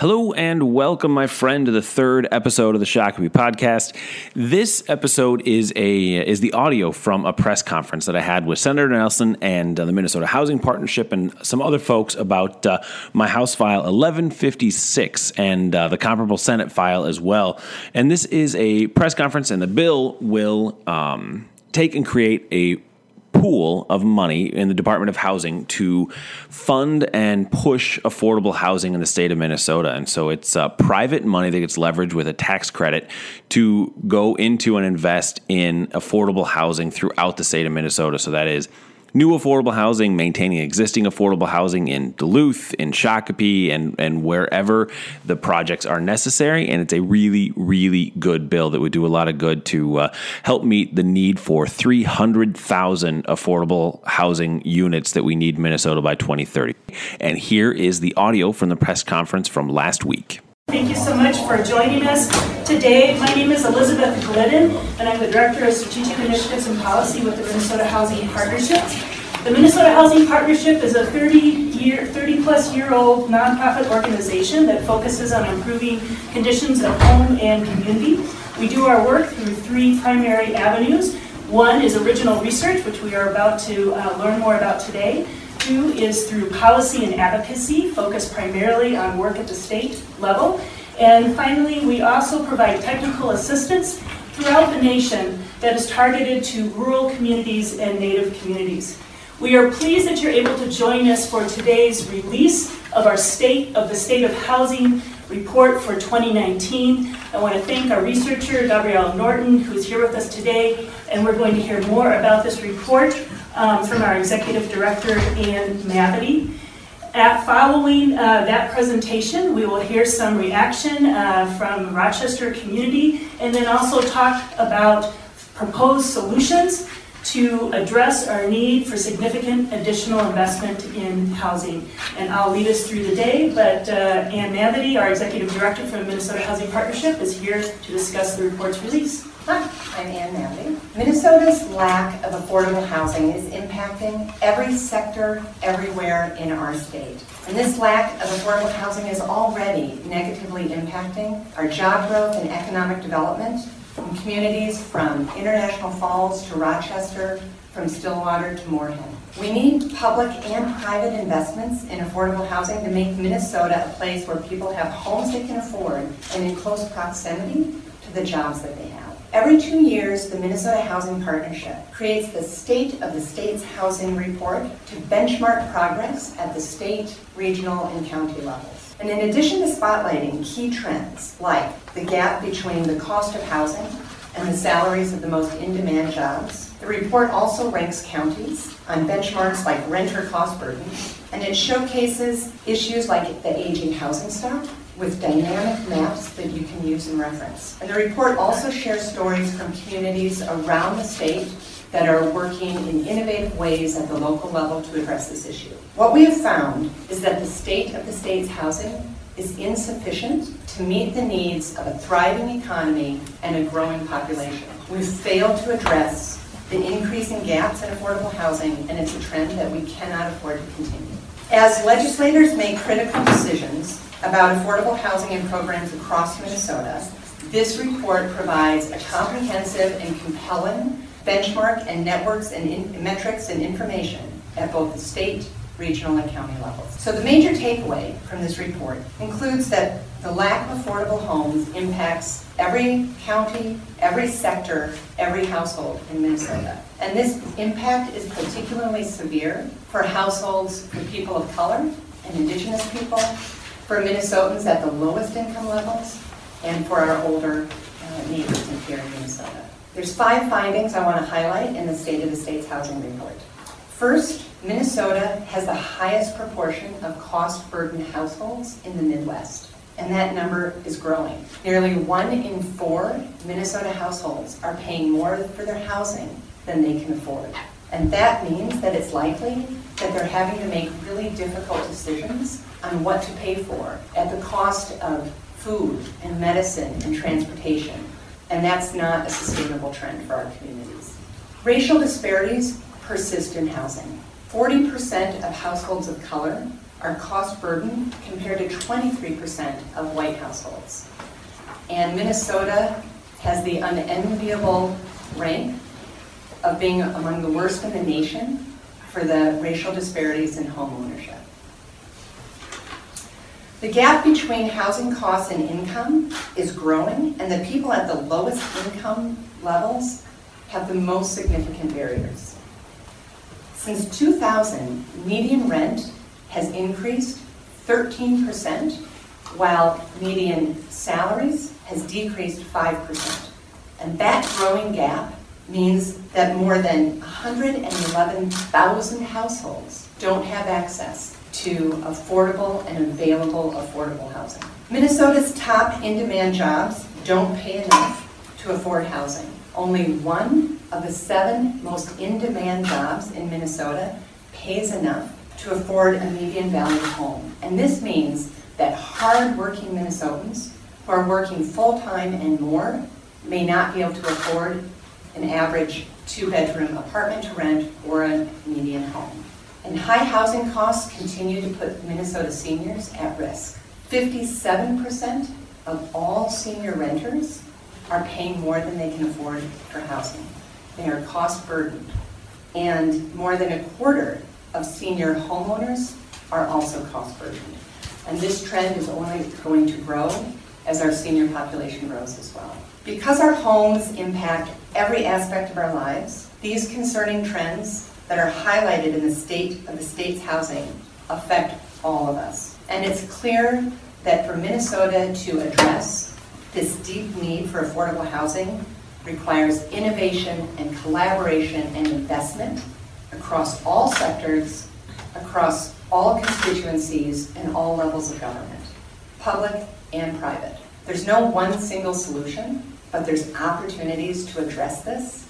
Hello and welcome, my friend, to the third episode of the Shakopee podcast. This episode is a is the audio from a press conference that I had with Senator Nelson and uh, the Minnesota Housing Partnership and some other folks about uh, my House File 1156 and uh, the comparable Senate file as well. And this is a press conference, and the bill will um, take and create a pool of money in the Department of Housing to fund and push affordable housing in the state of Minnesota. And so it's uh, private money that gets leveraged with a tax credit to go into and invest in affordable housing throughout the state of Minnesota. So that is new affordable housing, maintaining existing affordable housing in Duluth, in Shakopee, and, and wherever the projects are necessary. And it's a really, really good bill that would do a lot of good to uh, help meet the need for 300,000 affordable housing units that we need in Minnesota by 2030. And here is the audio from the press conference from last week. Thank you so much for joining us today. My name is Elizabeth Glidden, and I'm the Director of Strategic Initiatives and Policy with the Minnesota Housing Partnership. The Minnesota Housing Partnership is a 30 year, 30 plus year old nonprofit organization that focuses on improving conditions of home and community. We do our work through three primary avenues. One is original research, which we are about to uh, learn more about today. Two is through policy and advocacy, focused primarily on work at the state level. And finally, we also provide technical assistance throughout the nation that is targeted to rural communities and native communities. We are pleased that you're able to join us for today's release of our State of the State of Housing report for 2019. I want to thank our researcher, Gabrielle Norton, who's here with us today, and we're going to hear more about this report um, from our executive director, Ann Mavity. At following uh, that presentation, we will hear some reaction uh, from Rochester community and then also talk about proposed solutions to address our need for significant additional investment in housing. And I'll lead us through the day, but uh, Ann Mavity, our executive director for the Minnesota Housing Partnership, is here to discuss the report's release. Hi, I'm Ann Mavity. Minnesota's lack of affordable housing is impacting every sector everywhere in our state. And this lack of affordable housing is already negatively impacting our job growth and economic development in communities from International Falls to Rochester, from Stillwater to Moorhead. We need public and private investments in affordable housing to make Minnesota a place where people have homes they can afford and in close proximity to the jobs that they have. Every two years, the Minnesota Housing Partnership creates the State of the State's Housing Report to benchmark progress at the state, regional, and county levels. And in addition to spotlighting key trends like the gap between the cost of housing and the salaries of the most in-demand jobs, the report also ranks counties on benchmarks like renter cost burden, and it showcases issues like the aging housing stock with dynamic maps that you can use in reference. And the report also shares stories from communities around the state that are working in innovative ways at the local level to address this issue. What we have found is that the state of the state's housing is insufficient to meet the needs of a thriving economy and a growing population. We've failed to address the increasing gaps in affordable housing, and it's a trend that we cannot afford to continue. As legislators make critical decisions about affordable housing and programs across Minnesota, this report provides a comprehensive and compelling benchmark and networks and in, metrics and information at both the state, regional, and county levels. So the major takeaway from this report includes that the lack of affordable homes impacts every county, every sector, every household in Minnesota. And this impact is particularly severe for households for people of color and indigenous people, for Minnesotans at the lowest income levels, and for our older uh, neighbors in here in Minnesota. There's five findings I want to highlight in the State of the State's Housing Report. First, Minnesota has the highest proportion of cost burdened households in the Midwest, and that number is growing. Nearly one in four Minnesota households are paying more for their housing than they can afford. And that means that it's likely that they're having to make really difficult decisions on what to pay for at the cost of food and medicine and transportation. And that's not a sustainable trend for our communities. Racial disparities persist in housing. 40% of households of color are cost burden compared to 23% of white households. And Minnesota has the unenviable rank of being among the worst in the nation for the racial disparities in home ownership. The gap between housing costs and income is growing, and the people at the lowest income levels have the most significant barriers. Since 2000, median rent has increased 13%, while median salaries has decreased 5%. And that growing gap means that more than 111,000 households don't have access to affordable and available affordable housing. Minnesota's top in-demand jobs don't pay enough to afford housing. Only one of the seven most in-demand jobs in Minnesota pays enough to afford a median value home. And this means that hard-working Minnesotans who are working full-time and more may not be able to afford an average two-bedroom apartment to rent or a median home. And high housing costs continue to put Minnesota seniors at risk. 57% of all senior renters are paying more than they can afford for housing. They are cost burdened. And more than a quarter of senior homeowners are also cost burdened. And this trend is only going to grow as our senior population grows as well. Because our homes impact every aspect of our lives, these concerning trends that are highlighted in the state of the state's housing affect all of us. And it's clear that for Minnesota to address this deep need for affordable housing requires innovation and collaboration and investment across all sectors, across all constituencies, and all levels of government, public and private. There's no one single solution, but there's opportunities to address this,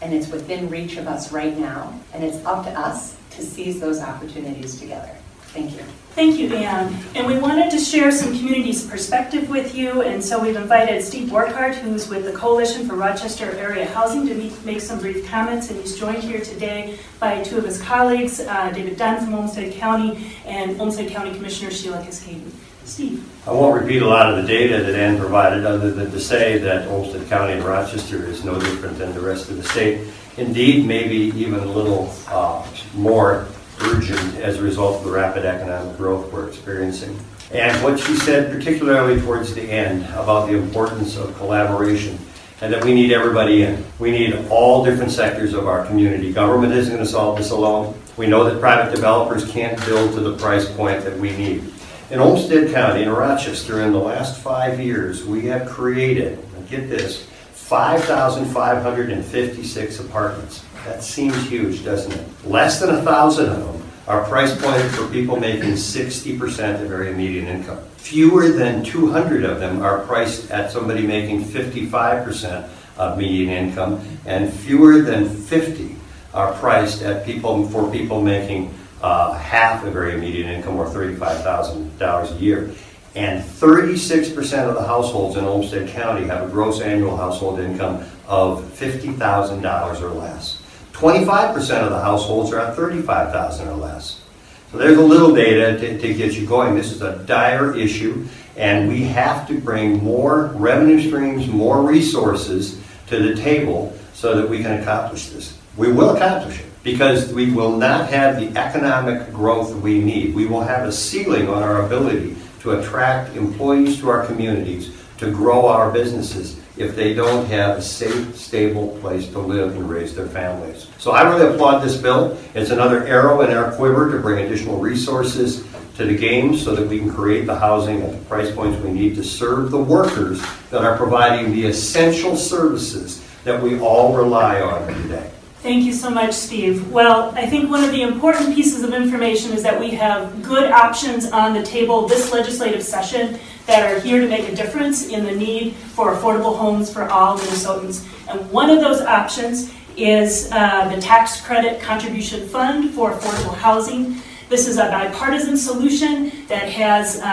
and it's within reach of us right now, and it's up to us to seize those opportunities together. Thank you. Thank you, Ann. And we wanted to share some community's perspective with you, and so we've invited Steve Borkhardt, who's with the Coalition for Rochester Area Housing, to meet, make some brief comments, and he's joined here today by two of his colleagues, uh, David Dunn from Olmsted County and Olmsted County Commissioner Sheila Kiscaden. Steve. I won't repeat a lot of the data that Ann provided, other than to say that Olmsted County and Rochester is no different than the rest of the state. Indeed, maybe even a little uh, more urgent as a result of the rapid economic growth we're experiencing. And what she said, particularly towards the end, about the importance of collaboration and that we need everybody in. We need all different sectors of our community. Government isn't going to solve this alone. We know that private developers can't build to the price point that we need. In Olmsted County, in Rochester, in the last five years, we have created, get this, 5,556 apartments. That seems huge, doesn't it? Less than a thousand of them are price pointed for people making 60% of area median income. Fewer than 200 of them are priced at somebody making 55% of median income, and fewer than 50 are priced at people for people making uh, half of area median income or $35,000 a year. And 36% of the households in Olmsted County have a gross annual household income of $50,000 or less. 25% of the households are at 35,000 or less. So there's a little data to, to, get you going. This is a dire issue, and we have to bring more revenue streams, more resources to the table so that we can accomplish this. We will accomplish it because we will not have the economic growth we need. We will have a ceiling on our ability to attract employees to our communities, to grow our businesses if they don't have a safe, stable place to live and raise their families. So I really applaud this bill. It's another arrow in our quiver to bring additional resources to the game so that we can create the housing at the price points we need to serve the workers that are providing the essential services that we all rely on today. Thank you so much, Steve. Well, I think one of the important pieces of information is that we have good options on the table this legislative session that are here to make a difference in the need for affordable homes for all Minnesotans. And one of those options is uh, the tax credit contribution fund for affordable housing. This is a bipartisan solution that has uh,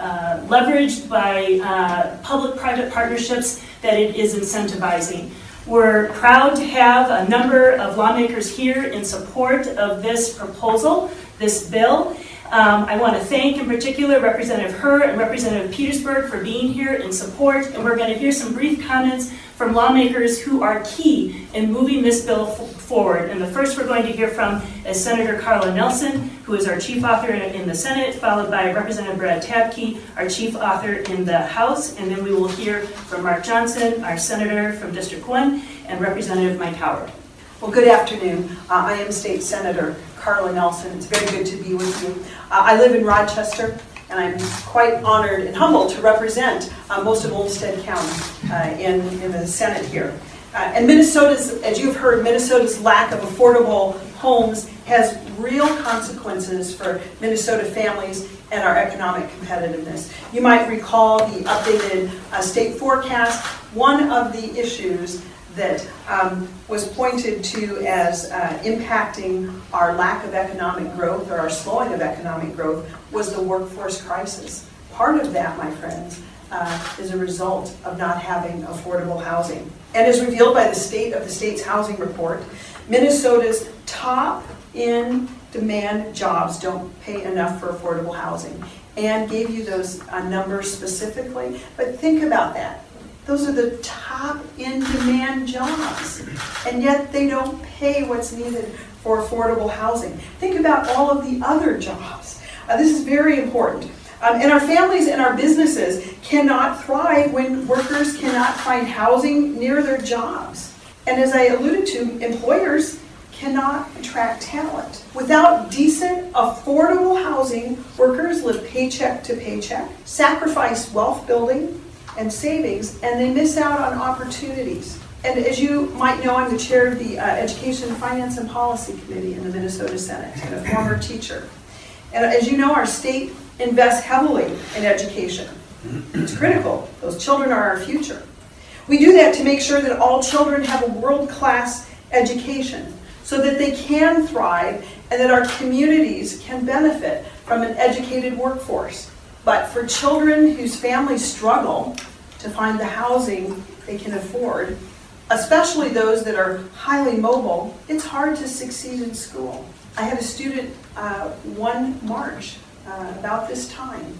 uh, leveraged by uh, public-private partnerships that it is incentivizing. We're proud to have a number of lawmakers here in support of this proposal, this bill. Um, I want to thank in particular Representative Herr and Representative Petersburg for being here in support, and we're going to hear some brief comments from lawmakers who are key in moving this bill forward. And the first we're going to hear from is Senator Carla Nelson, who is our chief author in the Senate, followed by Representative Brad Tabke, our chief author in the House, and then we will hear from Mark Johnson, our senator from District 1, and Representative Mike Howard. Well, good afternoon. Uh, I am State Senator Carla Nelson. It's very good to be with you. Uh, I live in Rochester, and I'm quite honored and humbled to represent uh, most of Olmsted County uh, in, in the Senate here. Uh, and Minnesota's, as you've heard, Minnesota's lack of affordable homes has real consequences for Minnesota families and our economic competitiveness. You might recall the updated uh, state forecast. One of the issues that um, was pointed to as uh, impacting our lack of economic growth or our slowing of economic growth was the workforce crisis. Part of that, my friends, uh, is a result of not having affordable housing. And as revealed by the state of the state's housing report, Minnesota's top in demand jobs don't pay enough for affordable housing. And gave you those uh, numbers specifically, but think about that. Those are the top in demand jobs, and yet they don't pay what's needed for affordable housing. Think about all of the other jobs. Uh, this is very important. Um, and our families and our businesses cannot thrive when workers cannot find housing near their jobs. And as I alluded to, employers cannot attract talent. Without decent, affordable housing, workers live paycheck to paycheck, sacrifice wealth building, and savings, and they miss out on opportunities. And as you might know, I'm the chair of the uh, Education, Finance, and Policy Committee in the Minnesota Senate, and a former teacher. And as you know, our state invests heavily in education. It's critical. Those children are our future. We do that to make sure that all children have a world-class education so that they can thrive and that our communities can benefit from an educated workforce. But for children whose families struggle to find the housing they can afford, especially those that are highly mobile, it's hard to succeed in school. I had a student uh, one March uh, about this time.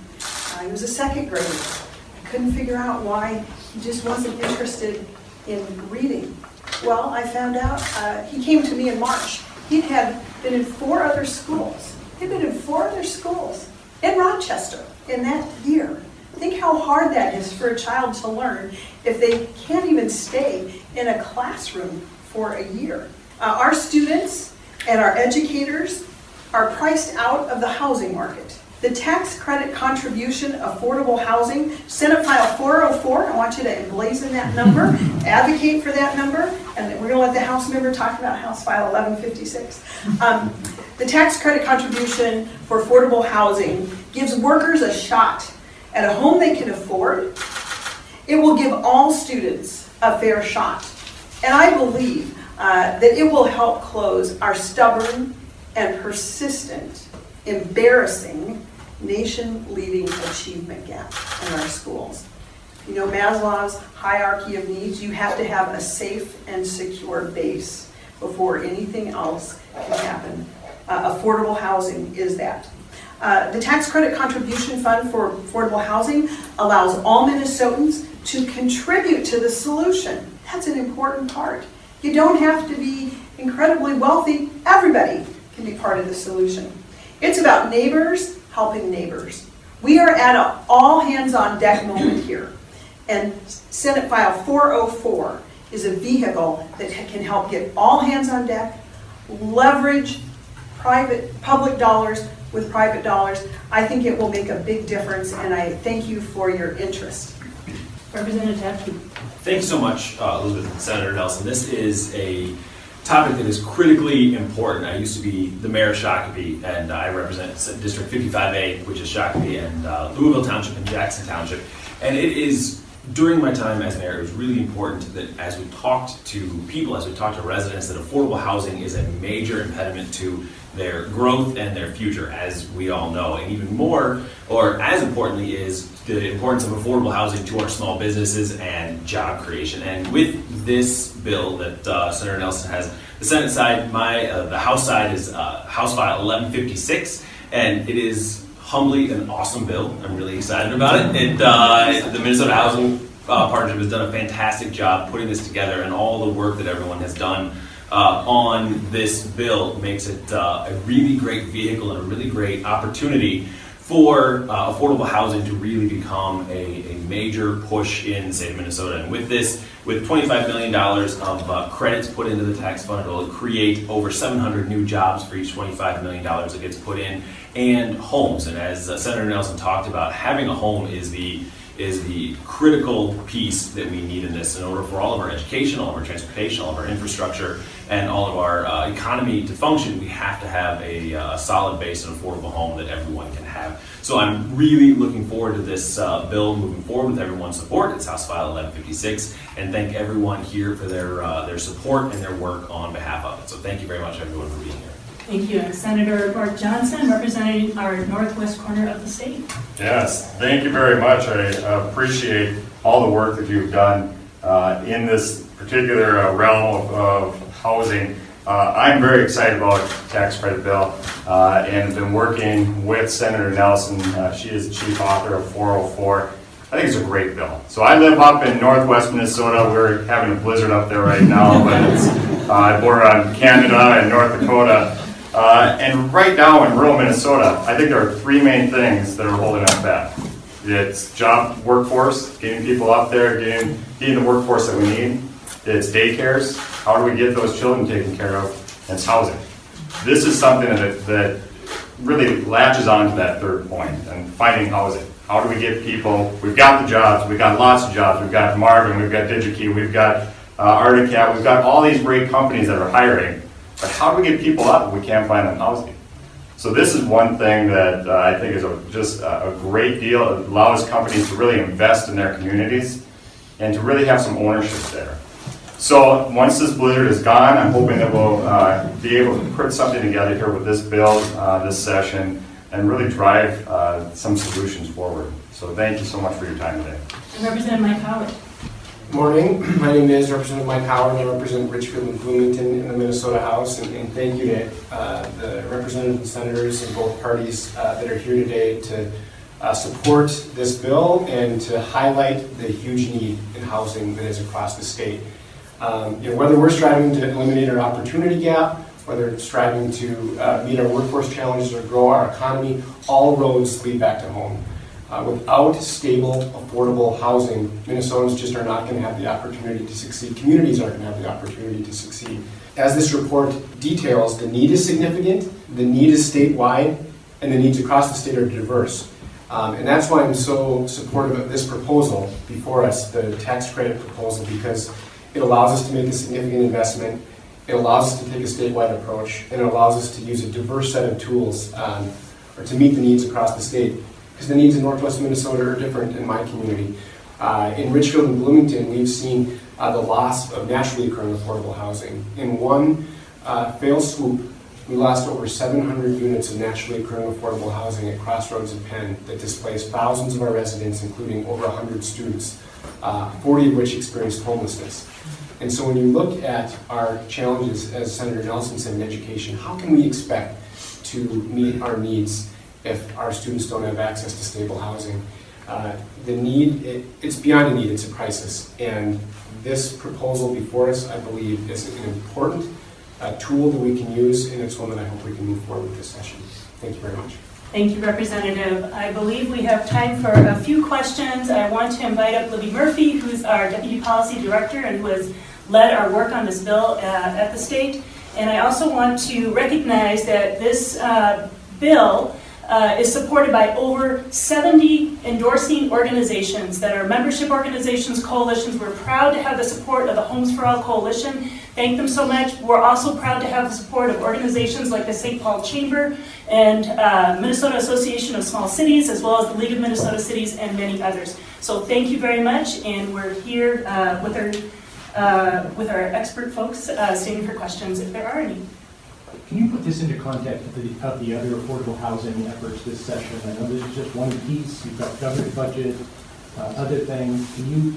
Uh, he was a second grader. I couldn't figure out why he just wasn't interested in reading. Well, I found out uh, he came to me in March. He had been in four other schools. He'd been in four other schools in Rochester in that year. Think how hard that is for a child to learn if they can't even stay in a classroom for a year. Uh, our students and our educators are priced out of the housing market. The tax credit contribution affordable housing, Senate File 404, I want you to emblazon that number, advocate for that number, and we're going to let the House member talk about House File 1156. Um, the tax credit contribution for affordable housing gives workers a shot at a home they can afford. It will give all students a fair shot. And I believe uh, that it will help close our stubborn and persistent, embarrassing, nation-leading achievement gap in our schools. You know, Maslow's hierarchy of needs, you have to have a safe and secure base before anything else can happen. Uh, affordable housing is that. Uh, the tax credit contribution fund for affordable housing allows all Minnesotans to contribute to the solution. That's an important part. You don't have to be incredibly wealthy. Everybody can be part of the solution. It's about neighbors helping neighbors. We are at an all hands on deck moment here. And Senate File 404 is a vehicle that can help get all hands on deck, leverage private, public dollars with private dollars. I think it will make a big difference, and I thank you for your interest. Representative Tabke. Thanks so much, uh, Elizabeth and Senator Nelson. This is a topic that is critically important. I used to be the mayor of Shakopee, and I represent District 55A, which is Shakopee and uh, Louisville Township and Jackson Township. And it is during my time as mayor, it was really important that as we talked to people, as we talked to residents, that affordable housing is a major impediment to their growth and their future, as we all know. And even more, or as importantly, is the importance of affordable housing to our small businesses and job creation. And with this bill that uh, Senator Nelson has, the Senate side, my uh, the House side is uh, House File 1156, and it is humbly an awesome bill. I'm really excited about it. It uh, the Minnesota Housing uh, Partnership has done a fantastic job putting this together, and all the work that everyone has done uh, on this bill makes it uh, a really great vehicle and a really great opportunity for uh, affordable housing to really become a, a major push in the state of Minnesota. And with this, with $25 million of uh, credits put into the tax fund, it will create over 700 new jobs for each $25 million that gets put in, and homes. And as uh, Senator Nelson talked about, having a home is the is the critical piece that we need in this in order for all of our education, all of our transportation, all of our infrastructure, and all of our uh, economy to function. We have to have a, uh, solid base and affordable home that everyone can have. So I'm really looking forward to this uh, bill moving forward with everyone's support. It's House File 1156, and thank everyone here for their uh, their support and their work on behalf of it. So thank you very much, everyone, for being here. Thank you. And Senator Mark Johnson, representing our northwest corner of the state. Yes, thank you very much. I appreciate all the work that you've done uh, in this particular uh, realm of, of housing. Uh, I'm very excited about tax credit bill uh, and have been working with Senator Nelson. Uh, she is the chief author of 404. I think it's a great bill. So I live up in northwest Minnesota. We're having a blizzard up there right now, but it's uh, border on Canada and North Dakota. Uh, and right now in rural Minnesota, I think there are three main things that are holding us back. It's job workforce, getting people up there, getting, getting the workforce that we need. It's daycares, how do we get those children taken care of? It's housing. This is something that, that really latches on to that third point and finding housing. How do we get people, we've got the jobs, we've got lots of jobs, we've got Marvin, we've got DigiKey, we've got uh, Arctic Cat, we've got all these great companies that are hiring but how do we get people up if we can't find them housing? So this is one thing that uh, I think is a, just a, a, great deal. It allows companies to really invest in their communities and to really have some ownership there. So once this blizzard is gone, I'm hoping that we'll uh, be able to put something together here with this bill, uh, this session, and really drive uh, some solutions forward. So thank you so much for your time today. And Representative Mike Howard. Morning, my name is Representative Mike Howard, and I represent Richfield and Bloomington in the Minnesota House, and, and thank you to uh, the representatives and senators in both parties uh, that are here today to uh, support this bill and to highlight the huge need in housing that is across the state. Um, you know, whether we're striving to eliminate our opportunity gap, whether it's striving to uh, meet our workforce challenges or grow our economy, all roads lead back to home. Uh, without stable, affordable housing, Minnesotans just are not going to have the opportunity to succeed. Communities aren't going to have the opportunity to succeed. As this report details, the need is significant, the need is statewide, and the needs across the state are diverse. Um, and that's why I'm so supportive of this proposal before us, the tax credit proposal, because it allows us to make a significant investment, it allows us to take a statewide approach, and it allows us to use a diverse set of tools um, or to meet the needs across the state because the needs in northwest Minnesota are different in my community. Uh, in Richfield and Bloomington, we've seen uh, the loss of naturally occurring affordable housing. In one uh, swoop, we lost over 700 units of naturally occurring affordable housing at Crossroads and Penn that displaced thousands of our residents, including over 100 students, uh, 40 of which experienced homelessness. And so when you look at our challenges, as Senator Nelson said, in education, how can we expect to meet our needs if our students don't have access to stable housing. Uh, the need, it, it's beyond a need, it's a crisis. And this proposal before us, I believe, is an important uh, tool that we can use, and it's one that I hope we can move forward with this session. Thank you very much. Thank you, Representative. I believe we have time for a few questions. I want to invite up Libby Murphy, who's our Deputy Policy Director and who has led our work on this bill uh, at the state. And I also want to recognize that this uh, bill uh, is supported by over 70 endorsing organizations that are membership organizations, coalitions. We're proud to have the support of the Homes for All Coalition. Thank them so much. We're also proud to have the support of organizations like the St. Paul Chamber and uh, Minnesota Association of Small Cities, as well as the League of Minnesota Cities and many others. So thank you very much, and we're here uh, with our uh, with our expert folks uh, standing for questions if there are any. Can you put this into context of the, of the other affordable housing efforts this session? I know this is just one piece. You've got government budget, uh, other things. Can you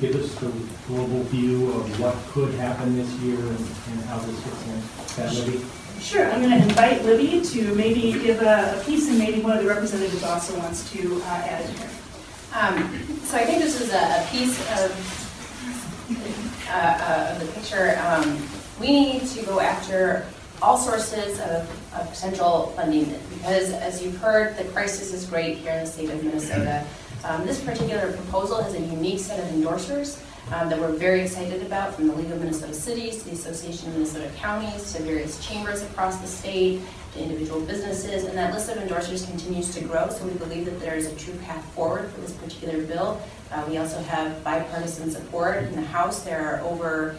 give us the global view of what could happen this year and, and how this fits in? That Sure, I'm going to invite Libby to maybe give a a piece, and maybe one of the representatives also wants to uh, add in here. Um, So I think this is a a piece of, uh, uh, of the picture. Um, We need to go after all sources of of potential funding, because as you've heard, the crisis is great here in the state of Minnesota. Um, This particular proposal has a unique set of endorsers um, that we're very excited about, from the League of Minnesota Cities, to the Association of Minnesota Counties, to various chambers across the state, to individual businesses, and that list of endorsers continues to grow, so we believe that there is a true path forward for this particular bill. Uh, We also have bipartisan support in the House. There are over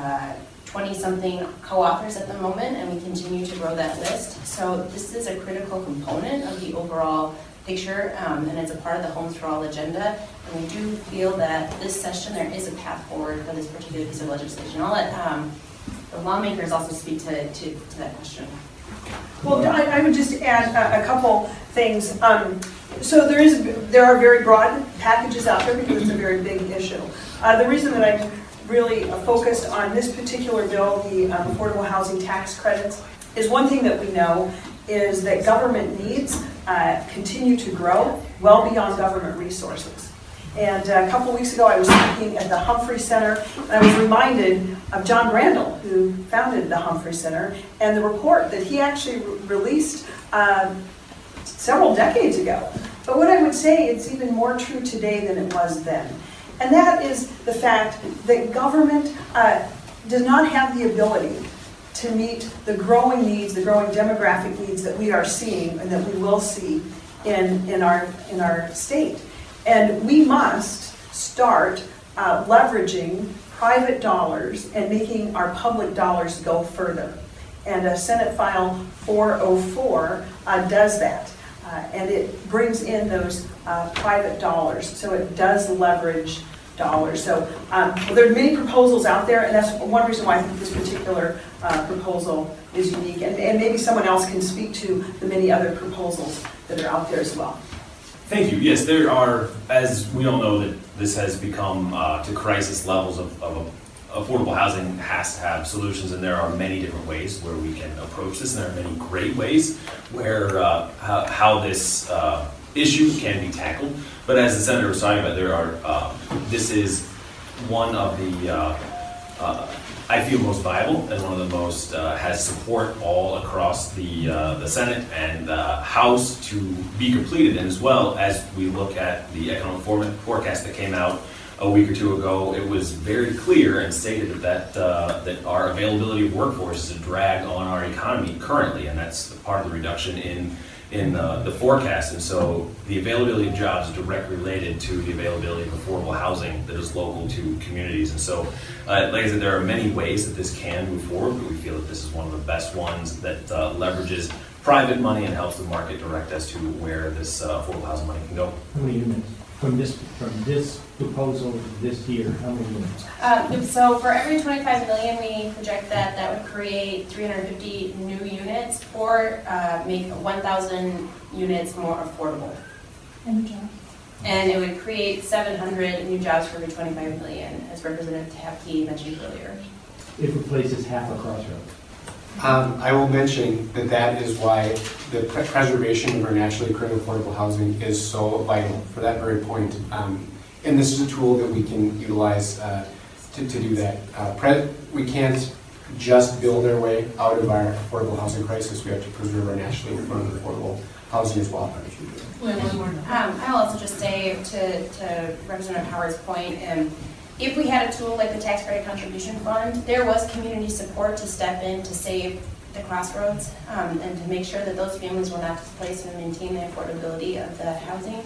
uh, 20-something co-authors at the moment, and we continue to grow that list. So this is a critical component of the overall picture, um, and it's a part of the Homes for All agenda. And we do feel that this session, there is a path forward for this particular piece of legislation. I'll let um, the lawmakers also speak to, to to that question. Well, I, I would just add a, a couple things. Um, so there is, there are very broad packages out there because it's a very big issue. Uh, the reason that I'm really uh, focused on this particular bill, the um, affordable housing tax credits, is one thing that we know is that government needs uh, continue to grow well beyond government resources. And uh, a couple weeks ago, I was speaking at the Humphrey Center, and I was reminded of John Brandl, who founded the Humphrey Center, and the report that he actually re- released um, several decades ago. But what I would say, it's even more true today than it was then. And that is the fact that government uh, does not have the ability to meet the growing needs, the growing demographic needs that we are seeing and that we will see in, in, our, in our state. And we must start uh, leveraging private dollars and making our public dollars go further. And uh, Senate File 404 uh, does that. Uh, and it brings in those uh, private dollars, so it does leverage dollars. So um, there are many proposals out there, and that's one reason why I think this particular uh, proposal is unique. And, and maybe someone else can speak to the many other proposals that are out there as well. Thank you. Yes, there are, as we all know, that this has become uh, to crisis levels of, of affordable housing has to have solutions, and there are many different ways where we can approach this, and there are many great ways where uh, how, this uh, issue can be tackled. But as the senator was talking about, there are uh, this is one of the uh, uh, I feel most viable and one of the most uh, has support all across the the Senate and uh, House to be completed. And as well as we look at the economic forecast that came out a week or two ago, it was very clear and stated that uh, that our availability of workforce is a drag on our economy currently, and that's part of the reduction in in uh, the forecast. And so the availability of jobs is directly related to the availability of affordable housing that is local to communities. And so, uh, like I said, there are many ways that this can move forward, but we feel that this is one of the best ones that uh, leverages private money and helps the market direct as to where this uh, affordable housing money can go. How many units from this, from this proposal this year, how many units? Um, So for every 25 million, we project that that would create 350 new units or uh, make 1,000 units more affordable. And it would create 700 new jobs for every 25 million, as Representative Tabke mentioned earlier. It replaces half a crossroad. Um, I will mention that that is why the pre- preservation of our naturally occurring affordable housing is so vital for that very point. Um, And this is a tool that we can utilize uh, to, to do that. Uh, We can't just build our way out of our affordable housing crisis. We have to preserve our occurring affordable housing as well. Um, I'll also just say to, to Representative Howard's point, um, if we had a tool like the tax credit contribution fund, there was community support to step in to save the crossroads, um, and to make sure that those families were not displaced and maintain the affordability of the housing.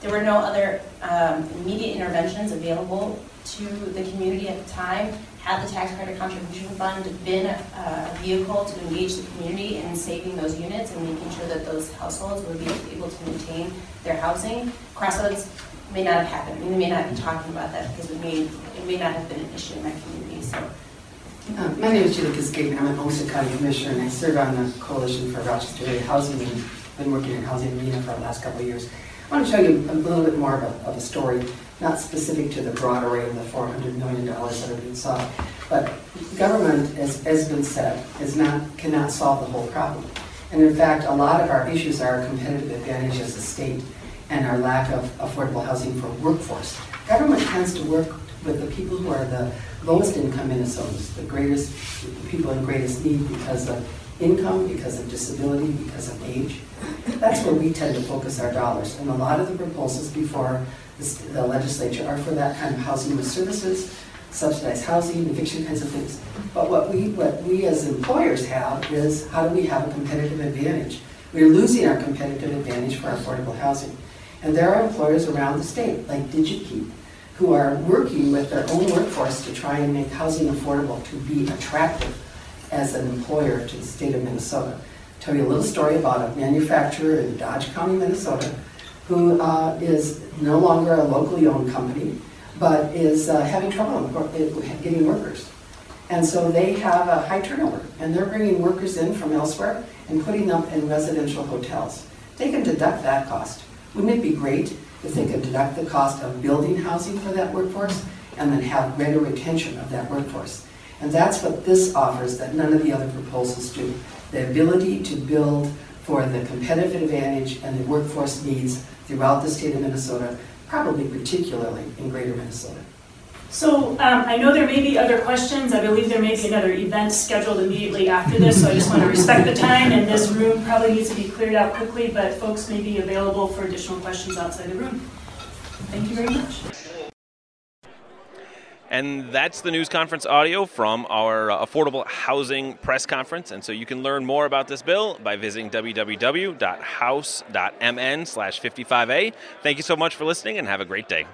There were no other, um, immediate interventions available to the community at the time. Had the tax credit contribution fund been a, a vehicle to engage the community in saving those units and making sure that those households would be able to maintain their housing, crossroads may not have happened. We may not be talking about that because it may, it may not have been an issue in that community, so. Uh, My name is Julie Kiskade, I'm an Olmsted County Commissioner, and I serve on the Coalition for Rochester Area Housing, and been working in housing arena for the last couple of years. I want to show you a little bit more of a, of a story, not specific to the broad array of the $400 million that are being sought. But government, as has been said, is not, cannot solve the whole problem. And in fact, a lot of our issues are a competitive advantage as a state and our lack of affordable housing for workforce. Government tends to work with the people who are the lowest income Minnesotans, the greatest, people in greatest need because of income, because of disability, because of age. That's where we tend to focus our dollars. And a lot of the proposals before the legislature are for that kind of housing with services, subsidized housing, eviction kinds of things. But what we, what we as employers have is how do we have a competitive advantage? We're losing our competitive advantage for affordable housing. And there are employers around the state, like DigiKey, who are working with their own workforce to try and make housing affordable, to be attractive as an employer to the state of Minnesota. Tell you a little story about a manufacturer in Dodge County, Minnesota, who uh, is no longer a locally owned company, but is uh, having trouble getting workers. And so they have a high turnover, and they're bringing workers in from elsewhere and putting them in residential hotels. They can deduct that cost. Wouldn't it be great if they could deduct the cost of building housing for that workforce and then have greater retention of that workforce? And that's what this offers that none of the other proposals do. The ability to build for the competitive advantage and the workforce needs throughout the state of Minnesota, probably particularly in greater Minnesota. So um, I know there may be other questions. I believe there may be another event scheduled immediately after this, so I just want to respect the time, and this room probably needs to be cleared out quickly, but folks may be available for additional questions outside the room. Thank you very much. And that's the news conference audio from our uh, affordable housing press conference. And so you can learn more about this bill by visiting www.house.mn slash 55A. Thank you so much for listening and have a great day.